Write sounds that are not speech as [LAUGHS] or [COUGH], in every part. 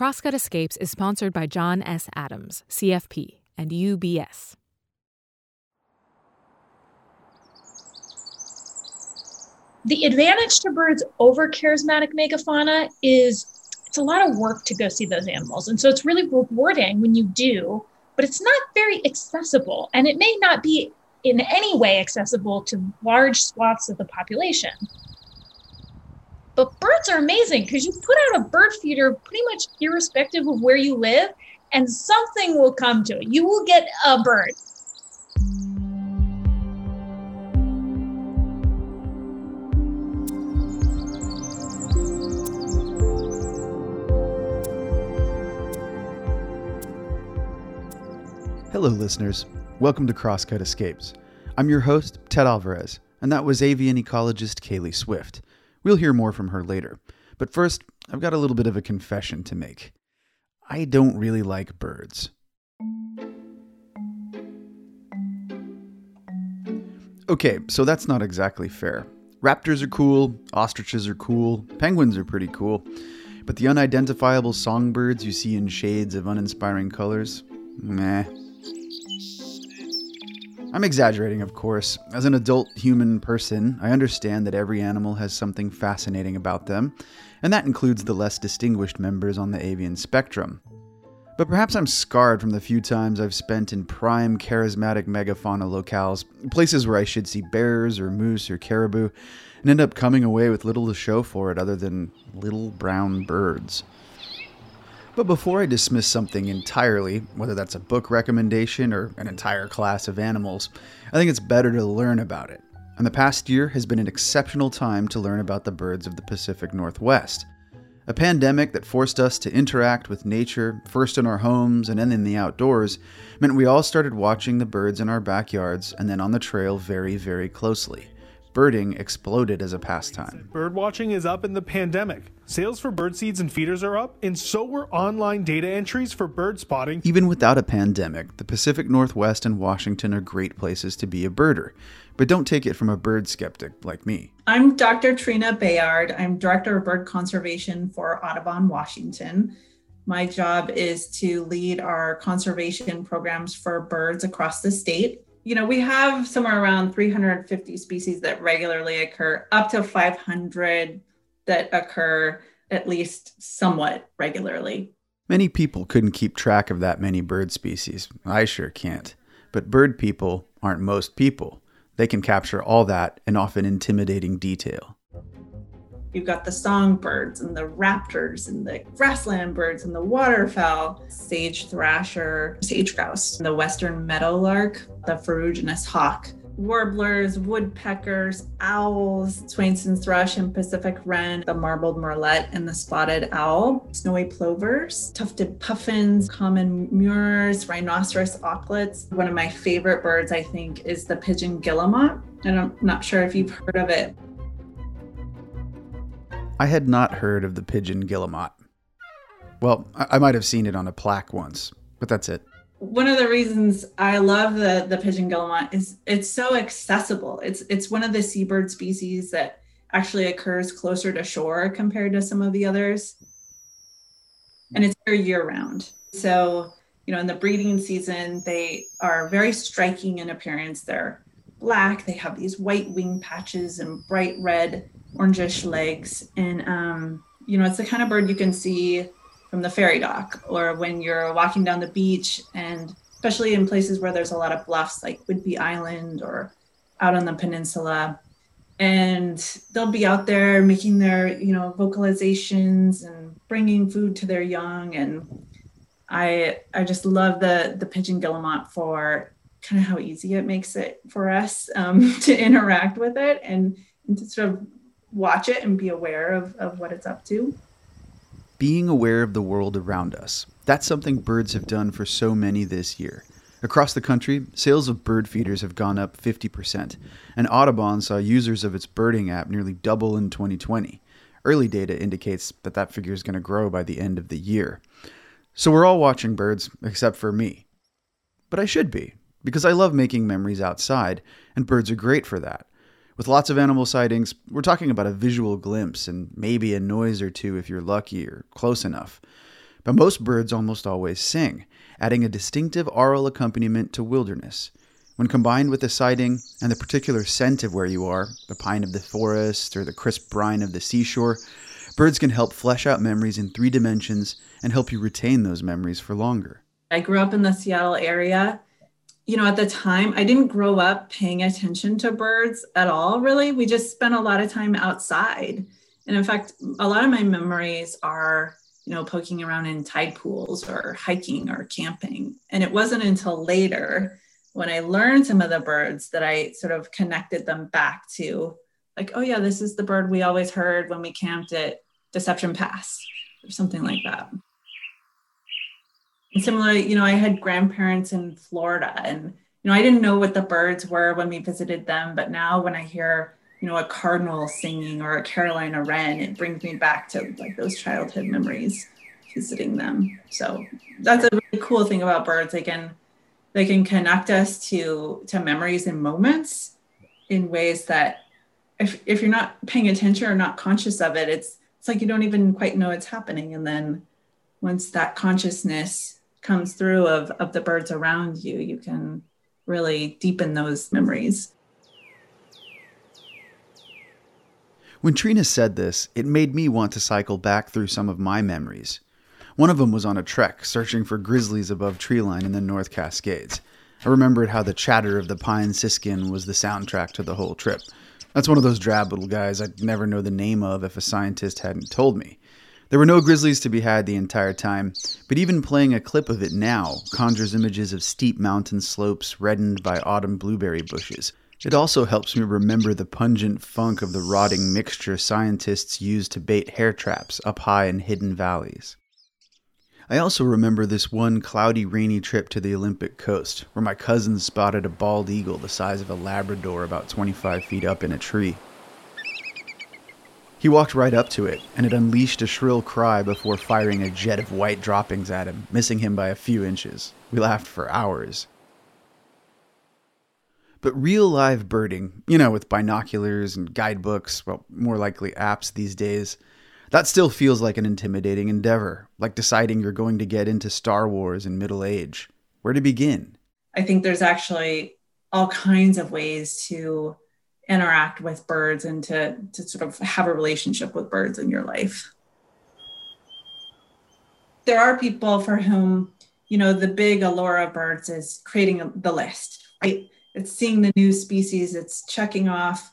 Crosscut Escapes is sponsored by John S. Adams, CFP, and UBS. The advantage to birds over charismatic megafauna is it's a lot of work to go see those animals. And so it's really rewarding when you do, but it's not very accessible. And it may not be in any way accessible to large swaths of the population. But birds are amazing because you put out a bird feeder pretty much irrespective of where you live, and something will come to it. You will get a bird. Hello, listeners. Welcome to Crosscut Escapes. I'm your host, Ted Alvarez, and that was avian ecologist Kaeli Swift. We'll hear more from her later. But first, I've got a little bit of a confession to make. I don't really like birds. Okay, so that's not exactly fair. Raptors are cool, ostriches are cool, penguins are pretty cool, but the unidentifiable songbirds you see in shades of uninspiring colors, meh. I'm exaggerating, of course. As an adult human person, I understand that every animal has something fascinating about them, and that includes the less distinguished members on the avian spectrum. But perhaps I'm scarred from the few times I've spent in prime charismatic megafauna locales, places where I should see bears or moose or caribou, and end up coming away with little to show for it other than little brown birds. But before I dismiss something entirely, whether that's a book recommendation or an entire class of animals, I think it's better to learn about it. And the past year has been an exceptional time to learn about the birds of the Pacific Northwest. A pandemic that forced us to interact with nature, first in our homes and then in the outdoors, meant we all started watching the birds in our backyards and then on the trail very, very closely birding exploded as a pastime. Bird watching is up in the pandemic. Sales for bird seeds and feeders are up, and so were online data entries for bird spotting. Even without a pandemic, the Pacific Northwest and Washington are great places to be a birder. But don't take it from a bird skeptic like me. I'm Dr. Trina Bayard. I'm Director of Bird Conservation for Audubon, Washington. My job is to lead our conservation programs for birds across the state you know, we have somewhere around 350 species that regularly occur, up to 500 that occur at least somewhat regularly. Many people couldn't keep track of that many bird species. I sure can't. But bird people aren't most people. They can capture all that in often intimidating detail. You've got the songbirds and the raptors and the grassland birds and the waterfowl, sage thrasher, sage grouse, the western meadowlark, the ferruginous hawk, warblers, woodpeckers, owls, Swainson's thrush and Pacific wren, the marbled murrelet and the spotted owl, snowy plovers, tufted puffins, common murres, rhinoceros auklets. One of my favorite birds, I think, is the pigeon guillemot. And I'm not sure if you've heard of it, I had not heard of the pigeon guillemot. Well, I, I might have seen it on a plaque once, but that's it. One of the reasons I love the the pigeon guillemot is it's so accessible. It's it's one of the seabird species that actually occurs closer to shore compared to some of the others. And it's here year round. So, you know, in the breeding season, they are very striking in appearance. They're black, they have these white wing patches and bright red orangish legs. And, um, you know, it's the kind of bird you can see from the ferry dock or when you're walking down the beach and especially in places where there's a lot of bluffs like Whidbey Island or out on the peninsula. And they'll be out there making their, you know, vocalizations and bringing food to their young. And I, I just love the the pigeon guillemot for kind of how easy it makes it for us um, [LAUGHS] to interact with it and, and to sort of watch it and be aware of, of what it's up to. Being aware of the world around us. That's something birds have done for so many this year. Across the country, sales of bird feeders have gone up 50%, and Audubon saw users of its birding app nearly double in 2020. Early data indicates that that figure is going to grow by the end of the year. So we're all watching birds, except for me. But I should be, because I love making memories outside, and birds are great for that. With lots of animal sightings, we're talking about a visual glimpse and maybe a noise or two if you're lucky or close enough. but most birds almost always sing, adding a distinctive aural accompaniment to wilderness. When combined with the sighting and the particular scent of where you are, the pine of the forest or the crisp brine of the seashore, birds can help flesh out memories in three dimensions and help you retain those memories for longer. I grew up in the Seattle area. You know, at the time, I didn't grow up paying attention to birds at all, really. We just spent a lot of time outside. And in fact, a lot of my memories are, you know, poking around in tide pools or hiking or camping. And it wasn't until later when I learned some of the birds that I sort of connected them back to, like, oh, yeah, this is the bird we always heard when we camped at Deception Pass or something like that. Similarly, you know, I had grandparents in Florida and, you know, I didn't know what the birds were when we visited them. But now when I hear, you know, a cardinal singing or a Carolina wren, it brings me back to like those childhood memories visiting them. So that's a really cool thing about birds. They can they can connect us to to memories and moments in ways that if if you're not paying attention or not conscious of it, it's it's like you don't even quite know it's happening. And then once that consciousness comes through of, of the birds around you, you can really deepen those memories. When Trina said this, it made me want to cycle back through some of my memories. One of them was on a trek, searching for grizzlies above treeline in the North Cascades. I remembered how the chatter of the pine siskin was the soundtrack to the whole trip. That's one of those drab little guys I'd never know the name of if a scientist hadn't told me. There were no grizzlies to be had the entire time, but even playing a clip of it now conjures images of steep mountain slopes reddened by autumn blueberry bushes. It also helps me remember the pungent funk of the rotting mixture scientists use to bait hair traps up high in hidden valleys. I also remember this one cloudy, rainy trip to the Olympic coast, where my cousin spotted a bald eagle the size of a Labrador about 25 feet up in a tree. He walked right up to it, and it unleashed a shrill cry before firing a jet of white droppings at him, missing him by a few inches. We laughed for hours. But real live birding, you know, with binoculars and guidebooks, well, more likely apps these days, that still feels like an intimidating endeavor, like deciding you're going to get into Star Wars in middle age. Where to begin? I think there's actually all kinds of ways to interact with birds and to, to sort of have a relationship with birds in your life. There are people for whom, you know, the big allure of birds is creating the list, right? It's seeing the new species, it's checking off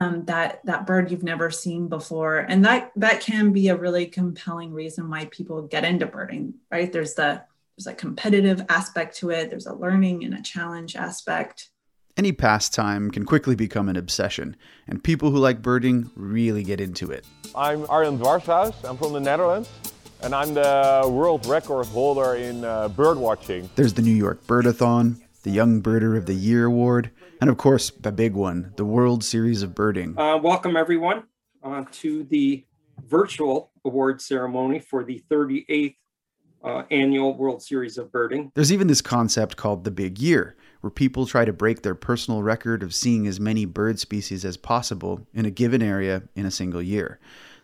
um, that that bird you've never seen before and that that can be a really compelling reason why people get into birding right there's the there's a competitive aspect to it there's a learning and a challenge aspect any pastime can quickly become an obsession and people who like birding really get into it i'm arjan dwarshuis i'm from the netherlands and i'm the world record holder in uh, bird watching there's the new york birdathon the young birder of the year award and of course, the big one, the World Series of Birding. Uh, welcome, everyone, uh, to the virtual award ceremony for the 38th uh, annual World Series of Birding. There's even this concept called the Big Year, where people try to break their personal record of seeing as many bird species as possible in a given area in a single year.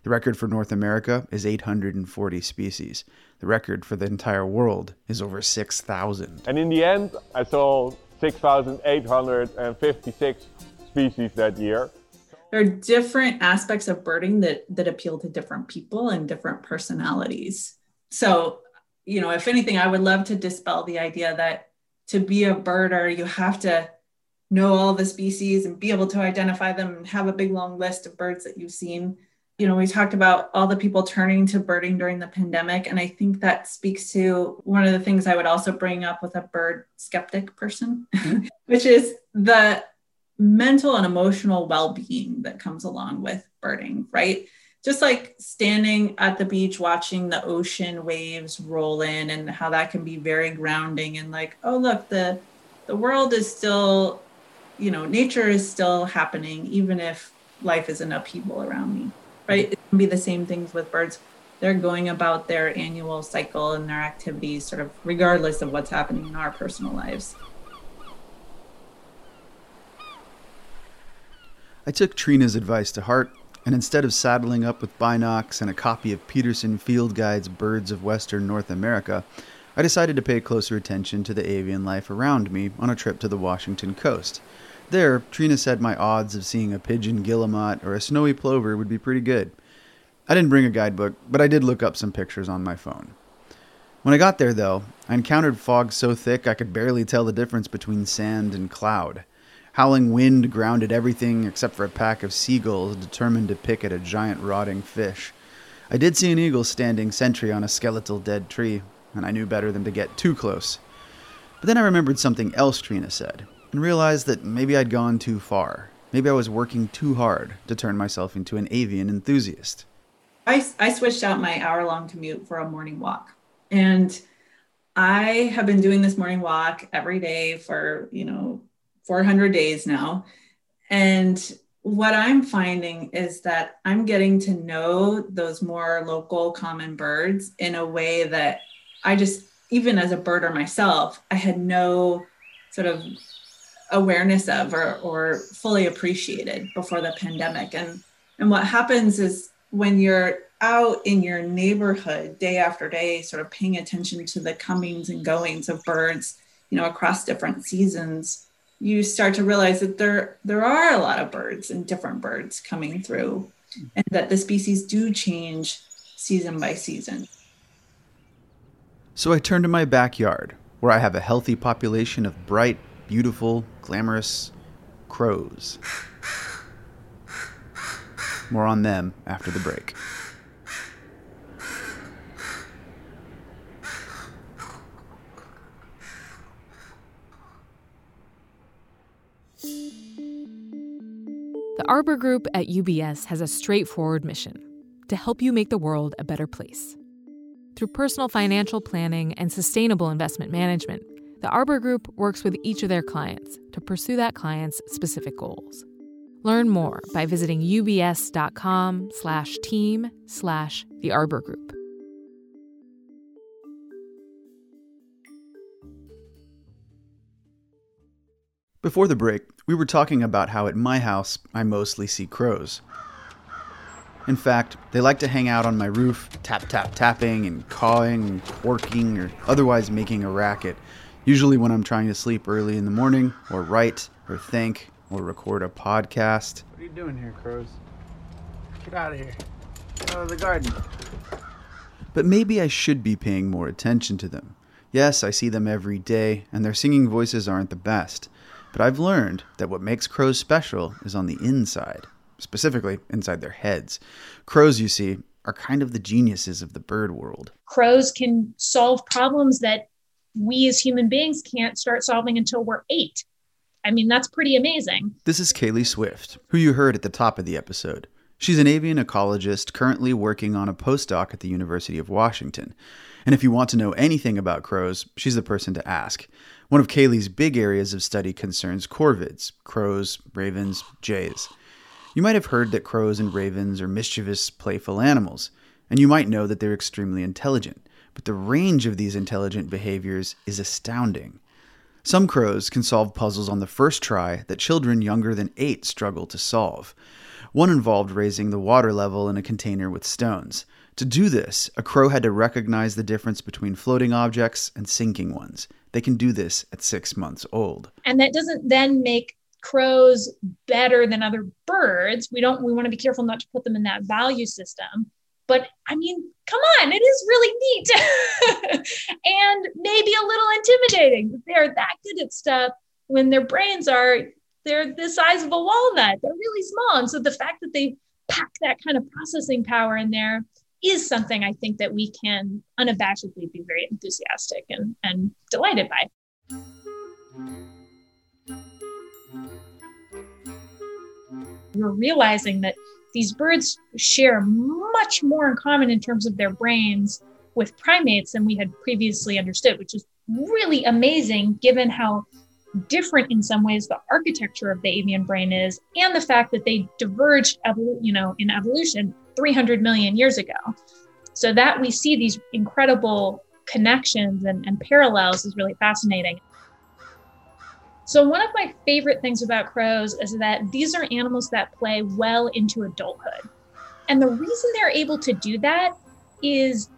The record for North America is 840 species. The record for the entire world is over 6,000. And in the end, I saw 6,856 species that year. There are different aspects of birding that, that appeal to different people and different personalities. So, you know, if anything, I would love to dispel the idea that to be a birder, you have to know all the species and be able to identify them and have a big long list of birds that you've seen you know, we talked about all the people turning to birding during the pandemic. And I think that speaks to one of the things I would also bring up with a bird skeptic person, mm-hmm. [LAUGHS] which is the mental and emotional well being that comes along with birding, right? Just like standing at the beach watching the ocean waves roll in and how that can be very grounding and like, oh, look, the, the world is still, you know, nature is still happening, even if life is in upheaval around me right? It can be the same things with birds. They're going about their annual cycle and their activities, sort of regardless of what's happening in our personal lives. I took Trina's advice to heart and instead of saddling up with binocs and a copy of Peterson Field Guide's Birds of Western North America, I decided to pay closer attention to the avian life around me on a trip to the Washington coast. There, Trina said my odds of seeing a pigeon guillemot or a snowy plover would be pretty good. I didn't bring a guidebook, but I did look up some pictures on my phone. When I got there, though, I encountered fog so thick I could barely tell the difference between sand and cloud. Howling wind grounded everything except for a pack of seagulls determined to pick at a giant rotting fish. I did see an eagle standing sentry on a skeletal dead tree, and I knew better than to get too close. But then I remembered something else Trina said, and realized that maybe I'd gone too far. Maybe I was working too hard to turn myself into an avian enthusiast. I, I switched out my hour long commute for a morning walk. And I have been doing this morning walk every day for, you know, 400 days now. And what I'm finding is that I'm getting to know those more local common birds in a way that I just, even as a birder myself, I had no sort of awareness of or, or fully appreciated before the pandemic. And, and what happens is when you're out in your neighborhood day after day, sort of paying attention to the comings and goings of birds, you know, across different seasons, you start to realize that there there are a lot of birds and different birds coming through, and that the species do change season by season. So I turn to my backyard, where I have a healthy population of bright, beautiful, glamorous crows. More on them after the break. Arbor Group at UBS has a straightforward mission to help you make the world a better place. Through personal financial planning and sustainable investment management, the Arbor Group works with each of their clients to pursue that client's specific goals. Learn more by visiting ubs.com slash team slash the Arbor Group. Before the break, we were talking about how at my house I mostly see crows. In fact, they like to hang out on my roof, tap tap tapping and cawing and quirking or otherwise making a racket, usually when I'm trying to sleep early in the morning, or write, or think, or record a podcast. What are you doing here, crows? Get out of here. Get out of the garden. But maybe I should be paying more attention to them. Yes, I see them every day, and their singing voices aren't the best. But I've learned that what makes crows special is on the inside, specifically inside their heads. Crows, you see, are kind of the geniuses of the bird world. Crows can solve problems that we as human beings can't start solving until we're eight. I mean, that's pretty amazing. This is Kaeli Swift, who you heard at the top of the episode. She's an avian ecologist currently working on a postdoc at the University of Washington. And if you want to know anything about crows, she's the person to ask. One of Kaeli's big areas of study concerns corvids crows, ravens, jays. You might have heard that crows and ravens are mischievous, playful animals, and you might know that they're extremely intelligent. But the range of these intelligent behaviors is astounding. Some crows can solve puzzles on the first try that children younger than eight struggle to solve. One involved raising the water level in a container with stones. To do this, a crow had to recognize the difference between floating objects and sinking ones. They can do this at six months old. And that doesn't then make crows better than other birds. We don't we want to be careful not to put them in that value system. But I mean, come on, it is really neat [LAUGHS] and maybe a little intimidating. They're that good at stuff when their brains are they're the size of a walnut. They're really small. And so the fact that they pack that kind of processing power in there is something I think that we can unabashedly be very enthusiastic and, and delighted by. We're realizing that these birds share much more in common in terms of their brains with primates than we had previously understood, which is really amazing given how different in some ways the architecture of the avian brain is and the fact that they diverged you know in evolution 300 million years ago so that we see these incredible connections and, and parallels is really fascinating So, one of my favorite things about crows is that these are animals that play well into adulthood. And the reason they're able to do that is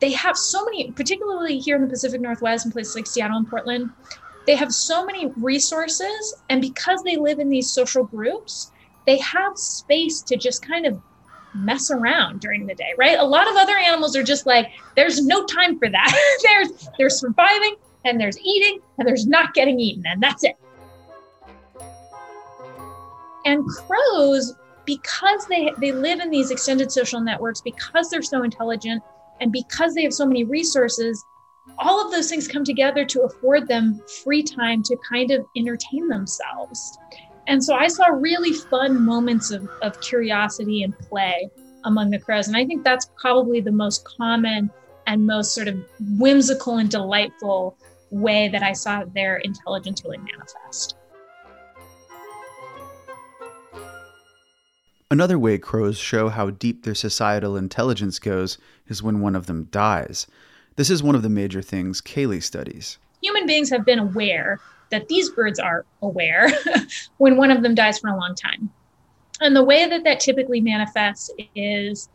they have so many, particularly here in the Pacific Northwest and places like Seattle and Portland, they have so many resources. And because they live in these social groups, they have space to just kind of mess around during the day, right? A lot of other animals are just like, there's no time for that. [LAUGHS] there's they're surviving and there's eating and there's not getting eaten, and that's it. And crows, because they they live in these extended social networks, because they're so intelligent, and because they have so many resources, all of those things come together to afford them free time to kind of entertain themselves. And so I saw really fun moments of, of curiosity and play among the crows. And I think that's probably the most common and most sort of whimsical and delightful way that I saw their intelligence really manifest. Another way crows show how deep their societal intelligence goes is when one of them dies. This is one of the major things Kaeli studies. Human beings have been aware that these birds are aware [LAUGHS] when one of them dies for a long time. And the way that that typically manifests is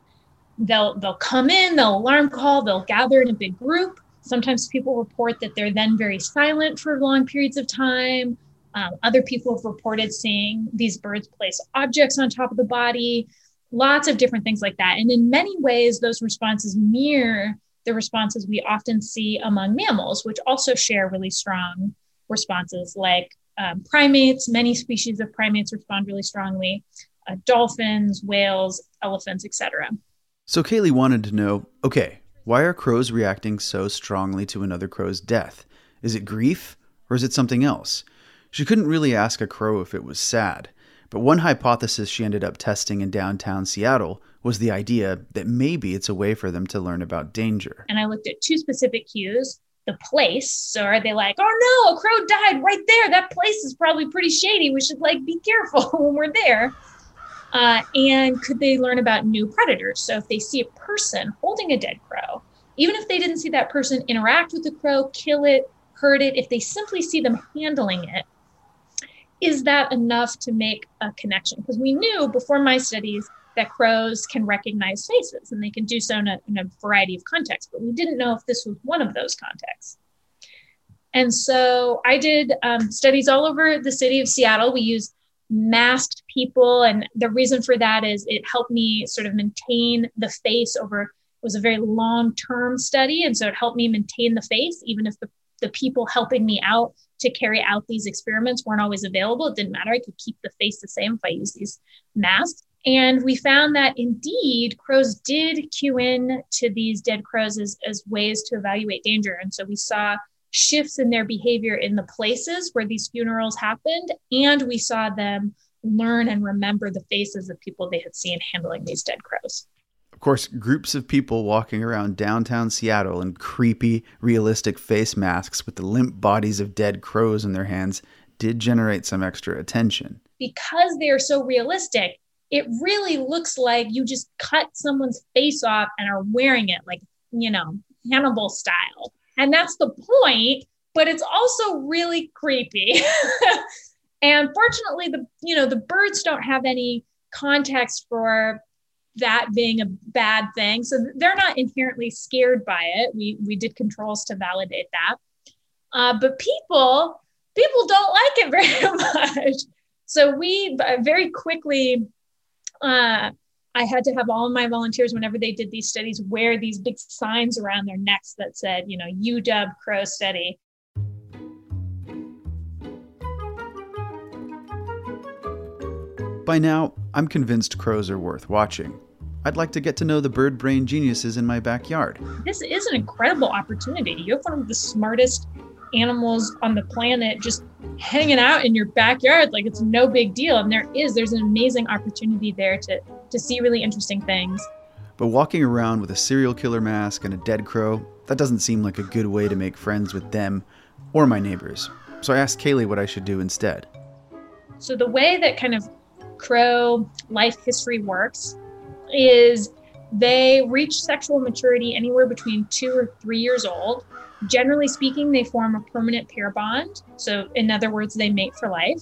they'll they'll come in, they'll alarm call, they'll gather in a big group. Sometimes people report that they're then very silent for long periods of time. Um, other people have reported seeing these birds place objects on top of the body, lots of different things like that. And in many ways, those responses mirror the responses we often see among mammals, which also share really strong responses like um, primates. Many species of primates respond really strongly. Uh, dolphins, whales, elephants, etc. So Kaeli wanted to know okay, why are crows reacting so strongly to another crow's death? Is it grief or is it something else? She couldn't really ask a crow if it was sad, but one hypothesis she ended up testing in downtown Seattle was the idea that maybe it's a way for them to learn about danger. And I looked at two specific cues the place. So are they like, oh no, a crow died right there. That place is probably pretty shady. We should like be careful [LAUGHS] when we're there. Uh, and could they learn about new predators? So if they see a person holding a dead crow, even if they didn't see that person interact with the crow, kill it, hurt it, if they simply see them handling it, is that enough to make a connection? Because we knew before my studies that crows can recognize faces and they can do so in a, in a variety of contexts, but we didn't know if this was one of those contexts. And so I did um, studies all over the city of Seattle. We used masked people, and the reason for that is it helped me sort of maintain the face over. It was a very long-term study, and so it helped me maintain the face, even if the the people helping me out to carry out these experiments weren't always available. It didn't matter. I could keep the face the same if I use these masks. And we found that indeed crows did cue in to these dead crows as, as ways to evaluate danger. And so we saw shifts in their behavior in the places where these funerals happened. And we saw them learn and remember the faces of people they had seen handling these dead crows. Of course, groups of people walking around downtown Seattle in creepy, realistic face masks with the limp bodies of dead crows in their hands did generate some extra attention. Because they are so realistic, it really looks like you just cut someone's face off and are wearing it like, you know, Hannibal style. And that's the point, but it's also really creepy. [LAUGHS] and fortunately the you know, the birds don't have any context for that being a bad thing. So they're not inherently scared by it. We we did controls to validate that. Uh, but people people don't like it [LAUGHS] very much. So we very quickly uh, I had to have all of my volunteers, whenever they did these studies, wear these big signs around their necks that said, you know, UW Crow Study. By now, I'm convinced crows are worth watching. I'd like to get to know the bird brain geniuses in my backyard. This is an incredible opportunity. You have one of the smartest animals on the planet just hanging out in your backyard like it's no big deal. And there is there's an amazing opportunity there to to see really interesting things. But walking around with a serial killer mask and a dead crow that doesn't seem like a good way to make friends with them or my neighbors. So i asked kaeli what i should do instead. So the way that kind of crow life history works is They reach sexual maturity anywhere between two or three years old. Generally speaking, they form a permanent pair bond. So, in other words, they mate for life.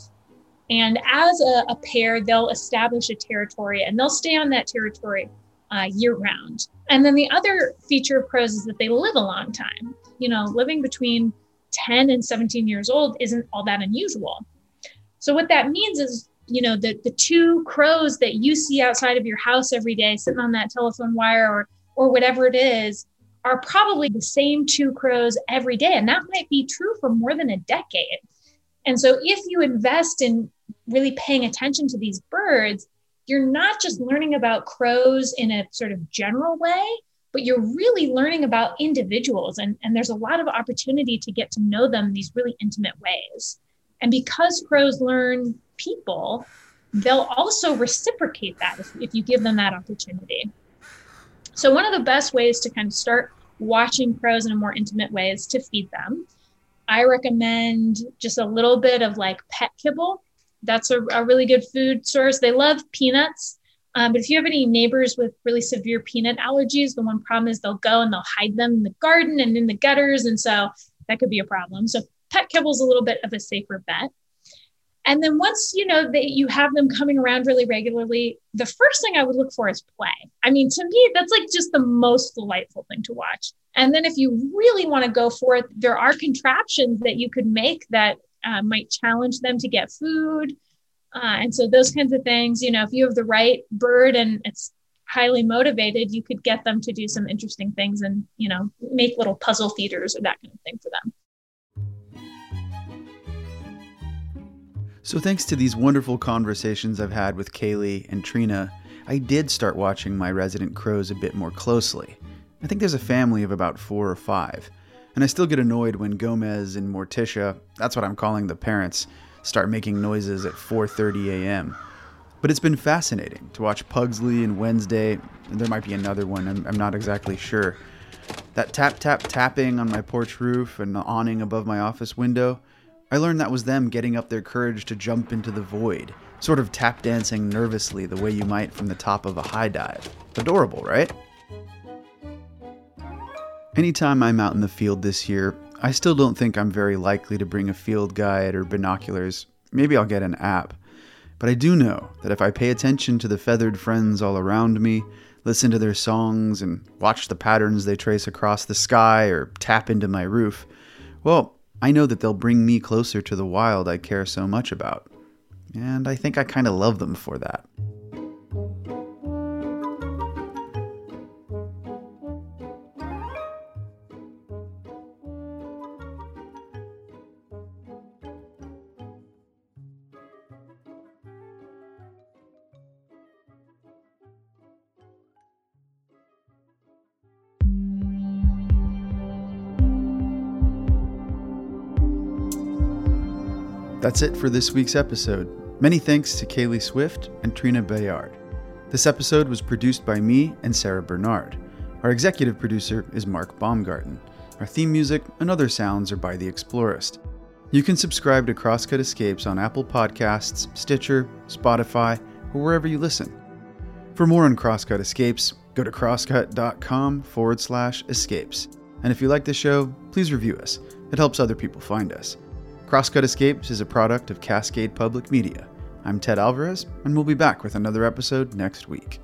And as a, a pair, they'll establish a territory and they'll stay on that territory uh, year round. And then the other feature of crows is that they live a long time. You know, living between 10 and 17 years old isn't all that unusual. So, what that means is you know the the two crows that you see outside of your house every day sitting on that telephone wire or or whatever it is are probably the same two crows every day and that might be true for more than a decade and so if you invest in really paying attention to these birds you're not just learning about crows in a sort of general way but you're really learning about individuals and, and there's a lot of opportunity to get to know them in these really intimate ways and because crows learn people, they'll also reciprocate that if, if you give them that opportunity. So, one of the best ways to kind of start watching crows in a more intimate way is to feed them. I recommend just a little bit of like pet kibble. That's a, a really good food source. They love peanuts. Um, but if you have any neighbors with really severe peanut allergies, the one problem is they'll go and they'll hide them in the garden and in the gutters. And so that could be a problem. So pet kibble is a little bit of a safer bet. And then once you know that you have them coming around really regularly, the first thing I would look for is play. I mean, to me, that's like just the most delightful thing to watch. And then if you really want to go for it, there are contraptions that you could make that uh, might challenge them to get food. Uh, and so those kinds of things, you know, if you have the right bird and it's highly motivated, you could get them to do some interesting things and, you know, make little puzzle feeders or that kind of thing for them. So, thanks to these wonderful conversations I've had with Kaeli and Trina, I did start watching my resident crows a bit more closely. I think there's a family of about four or five, and I still get annoyed when Gomez and Morticia, that's what I'm calling the parents, start making noises at 4:30 a.m. But it's been fascinating to watch Pugsley and Wednesday, and there might be another one, I'm, I'm not exactly sure. That tap tap tapping on my porch roof and the awning above my office window, I learned that was them getting up their courage to jump into the void, sort of tap dancing nervously the way you might from the top of a high dive. Adorable, right? Anytime I'm out in the field this year, I still don't think I'm very likely to bring a field guide or binoculars. Maybe I'll get an app. But I do know that if I pay attention to the feathered friends all around me, listen to their songs, and watch the patterns they trace across the sky or tap into my roof, well, I know that they'll bring me closer to the wild I care so much about. And I think I kind of love them for that. That's it for this week's episode. Many thanks to Kaeli Swift and Trina Bayard. This episode was produced by me and Sarah Bernard. Our executive producer is Mark Baumgarten. Our theme music and other sounds are by The Explorist. You can subscribe to Crosscut Escapes on Apple Podcasts, Stitcher, Spotify, or wherever you listen. For more on Crosscut Escapes, go to crosscut.com forward slash escapes. And if you like the show, please review us. It helps other people find us. Crosscut Escapes is a product of Cascade Public Media. I'm Ted Alvarez, and we'll be back with another episode next week.